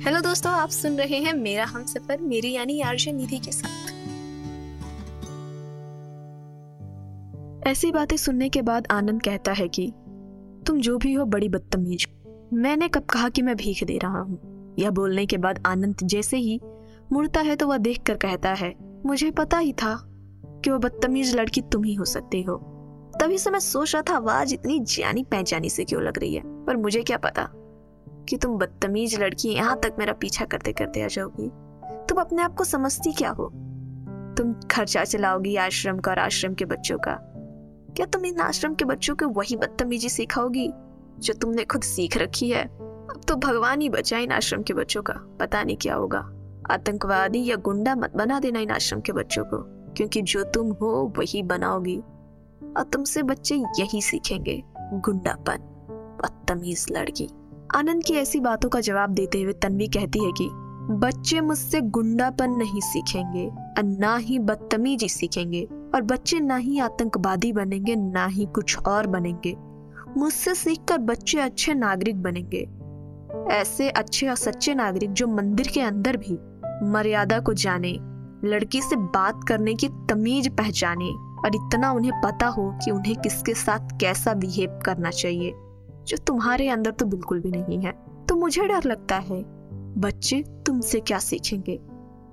Hello दोस्तों, आप सुन रहे हैं मेरा हम सफ़र, मेरी यानी आर्जन निधि के साथ। ऐसी बातें सुनने के बाद आनंद कहता है कि, तुम जो भी हो, बड़ी बदतमीज। मैंने कब कहा कि मैं भीख दे रहा हूँ? यह बोलने के बाद आनंद जैसे ही मुड़ता है तो वह देख कर कहता है, मुझे पता ही था कि वह बदतमीज लड़की तुम ही हो सकती हो। तभी से मैं सोच रहा था आवाज़ इतनी जानी पहचानी से क्यों लग रही है? पर मुझे क्या पता? कि तुम बदतमीज लड़की यहाँ तक मेरा पीछा करते करते आ जाओगी। तुम अपने आप को समझती क्या हो? तुम खर्चा चलाओगी आश्रम का और आश्रम के बच्चों का। क्या तुम इन आश्रम के बच्चों को वही बदतमीजी सिखाओगी, जो तुमने खुद सीख रखी है? अब तो भगवान ही बचाए इन आश्रम के बच्चों का। पता नहीं क्या होगा। आतंकवादी या गुंडा मत बना देना इन आश्रम के बच्चों को, क्योंकि जो तुम हो वही बनाओगी। और तुमसे बच्चे यही सीखेंगे, गुंडापन, बदतमीज लड़की। आनंद की ऐसी बातों का जवाब देते हुए तन्वी कहती है कि, बच्चे मुझसे गुंडापन नहीं सीखेंगे, और ना ही बदतमीजी सीखेंगे, और बच्चे ना ही आतंकवादी बनेंगे, ना ही कुछ और बनेंगे। मुझसे सीखकर बच्चे अच्छे नागरिक बनेंगे। ऐसे अच्छे और सच्चे नागरिक जो मंदिर के अंदर भी मर्यादा को जाने, लड़की से बात करने की तमीज पहचाने, और इतना उन्हें पता हो कि उन्हें किसके साथ कैसा बिहेव करना चाहिए। जो तुम्हारे अंदर तो बिल्कुल भी नहीं है। तो मुझे डर लगता है। बच्चे, तुमसे क्या सीखेंगे?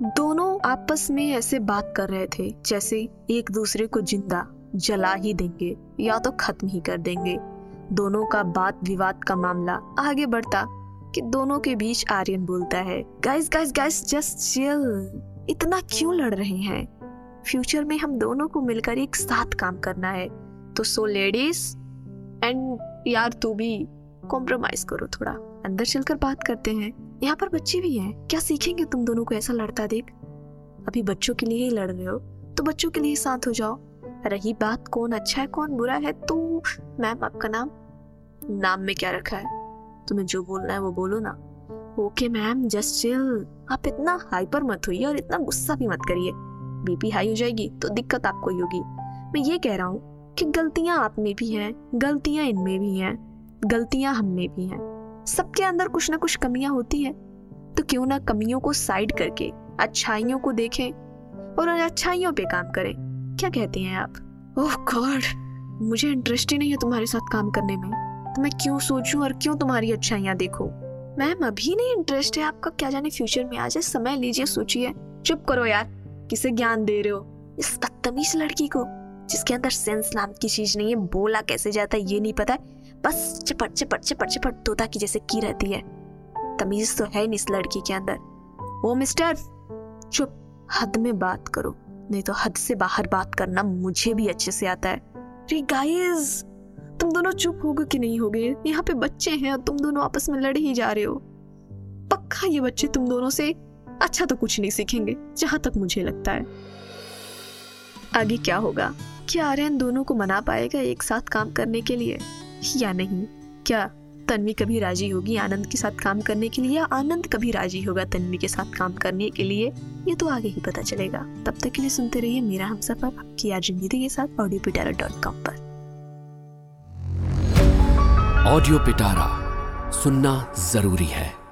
दोनों आपस में ऐसे बात कर रहे थे, जैसे एक दूसरे को ज़िंदा, जला ही देंगे, या तो खत्म ही कर देंगे। दोनों का बात विवाद का मामला आगे बढ़ता कि दोनों के बीच आर्यन बोलता है guys guys guys just chill इतना क्यों लड़ रहे हैं? फ्यूचर में हम दोनों को मिलकर एक साथ काम करना है। तो सो लेडीज़ एंड यार तू भी कॉम्प्रोमाइज करो थोड़ा। अंदर चलकर बात करते हैं। यहाँ पर बच्चे भी हैं। क्या सीखेंगे तुम दोनों को ऐसा लड़ता देख? अभी बच्चों के लिए ही लड़ रहे हो तो बच्चों के लिए साथ हो जाओ। रही बात, कौन अच्छा है, कौन बुरा है तो मैम आपका नाम? नाम में क्या रखा है? तुम्हें जो बोलना है वो बोलो ना। ओके मैम जस्ट चिल आप इतना हाइपर मत होइए और इतना गुस्सा भी मत करिए। बीपी हाई हो जाएगी तो दिक्कत आपको ही होगी। मैं ये कह रहा हूँ कि गलतियाँ आप में भी हैं, गलतियाँ इनमें भी हैं, गलतियाँ हम में भी हैं। सबके अंदर कुछ ना कुछ कमियाँ होती है। तो क्यों ना कमियों को साइड करके, अच्छाइयों को देखें और अच्छाइयों पे काम करें। क्या कहती हैं आप? ओह गॉड मुझे इंटरेस्ट ही नहीं है तुम्हारे साथ काम करने में। तो मैं क्यों सोचूं और क्यों तुम्हारी अच्छाइयाँ देखूँ? मैम, अभी नहीं इंटरेस्ट है आपका? क्या जाने फ्यूचर में आ जाए? समय लीजिए, सोचिए। चुप करो यार, किसे ज्ञान दे रहे हो? इस बदतमीज लड़की को। जिसके अंदर सेंस नाम की चीज़ नहीं है, बोला कैसे जाता है, ये नहीं पता बस चपट चपट चपट चपट तोता की जैसे की रहती है। तमीज तो है नहीं इस लड़की के अंदर। ओ मिस्टर चुप, हद में बात करो। नहीं तो हद से बाहर बात करना मुझे भी अच्छे से आता है। रे गाइस तुम दोनों चुप होगे कि नहीं होगे यहाँ पे बच्चे हैं और तुम दोनों आपस में लड़ ही जा रहे हो। पक्का ये बच्चे तुम दोनों से अच्छा तो कुछ नहीं सीखेंगे, जहाँ तक मुझे लगता है। आगे क्या होगा? क्या आर्यन दोनों को मना पाएगा एक साथ काम करने के लिए? या नहीं? क्या तन्वी कभी राज़ी होगी आनंद के साथ काम करने के लिए या आनंद कभी राज़ी होगा तन्वी के साथ काम करने के लिए? ये तो आगे ही पता चलेगा। तब तक के लिए सुनते रहिए मेरा हम सफ़र आपकी आज निधि के साथ ऑडियो पिटारा डॉट कॉम पर। ऑडियो पिटारा सुनना ज़रूरी है।